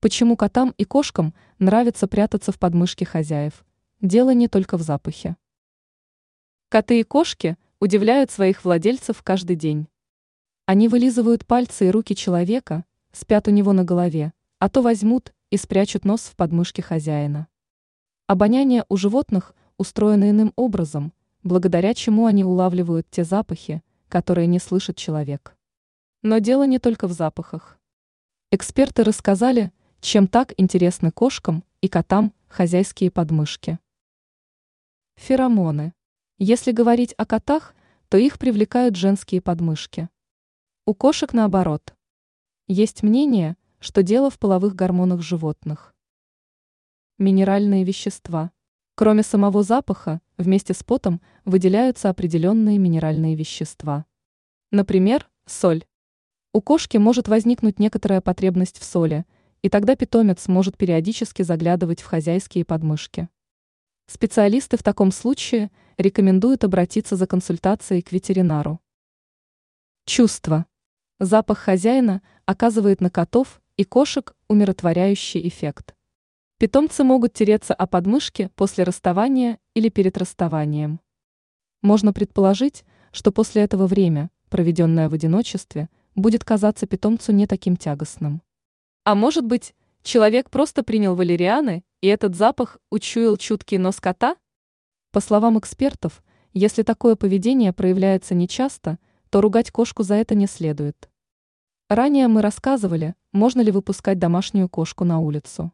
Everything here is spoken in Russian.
Почему котам и кошкам нравится прятаться в подмышке хозяев? Дело не только в запахе. Коты и кошки удивляют своих владельцев каждый день. Они вылизывают пальцы и руки человека, спят у него на голове, а то возьмут и спрячут нос в подмышке хозяина. Обоняние у животных устроено иным образом, благодаря чему они улавливают те запахи, которые не слышит человек. Но дело не только в запахах. Эксперты рассказали, чем так интересны кошкам и котам хозяйские подмышки. Феромоны. Если говорить о котах, то их привлекают женские подмышки. У кошек наоборот. Есть мнение, что дело в половых гормонах животных. Минеральные вещества. Кроме самого запаха, вместе с потом выделяются определенные минеральные вещества. Например, соль. У кошки может возникнуть некоторая потребность в соли – и тогда питомец может периодически заглядывать в хозяйские подмышки. Специалисты в таком случае рекомендуют обратиться за консультацией к ветеринару. Чувство. Запах хозяина оказывает на котов и кошек умиротворяющий эффект. Питомцы могут тереться о подмышке после расставания или перед расставанием. Можно предположить, что после этого время, проведенное в одиночестве, будет казаться питомцу не таким тягостным. А может быть, человек просто принял валерианы, и этот запах учуял чуткий нос кота? По словам экспертов, если такое поведение проявляется нечасто, то ругать кошку за это не следует. Ранее мы рассказывали, можно ли выпускать домашнюю кошку на улицу.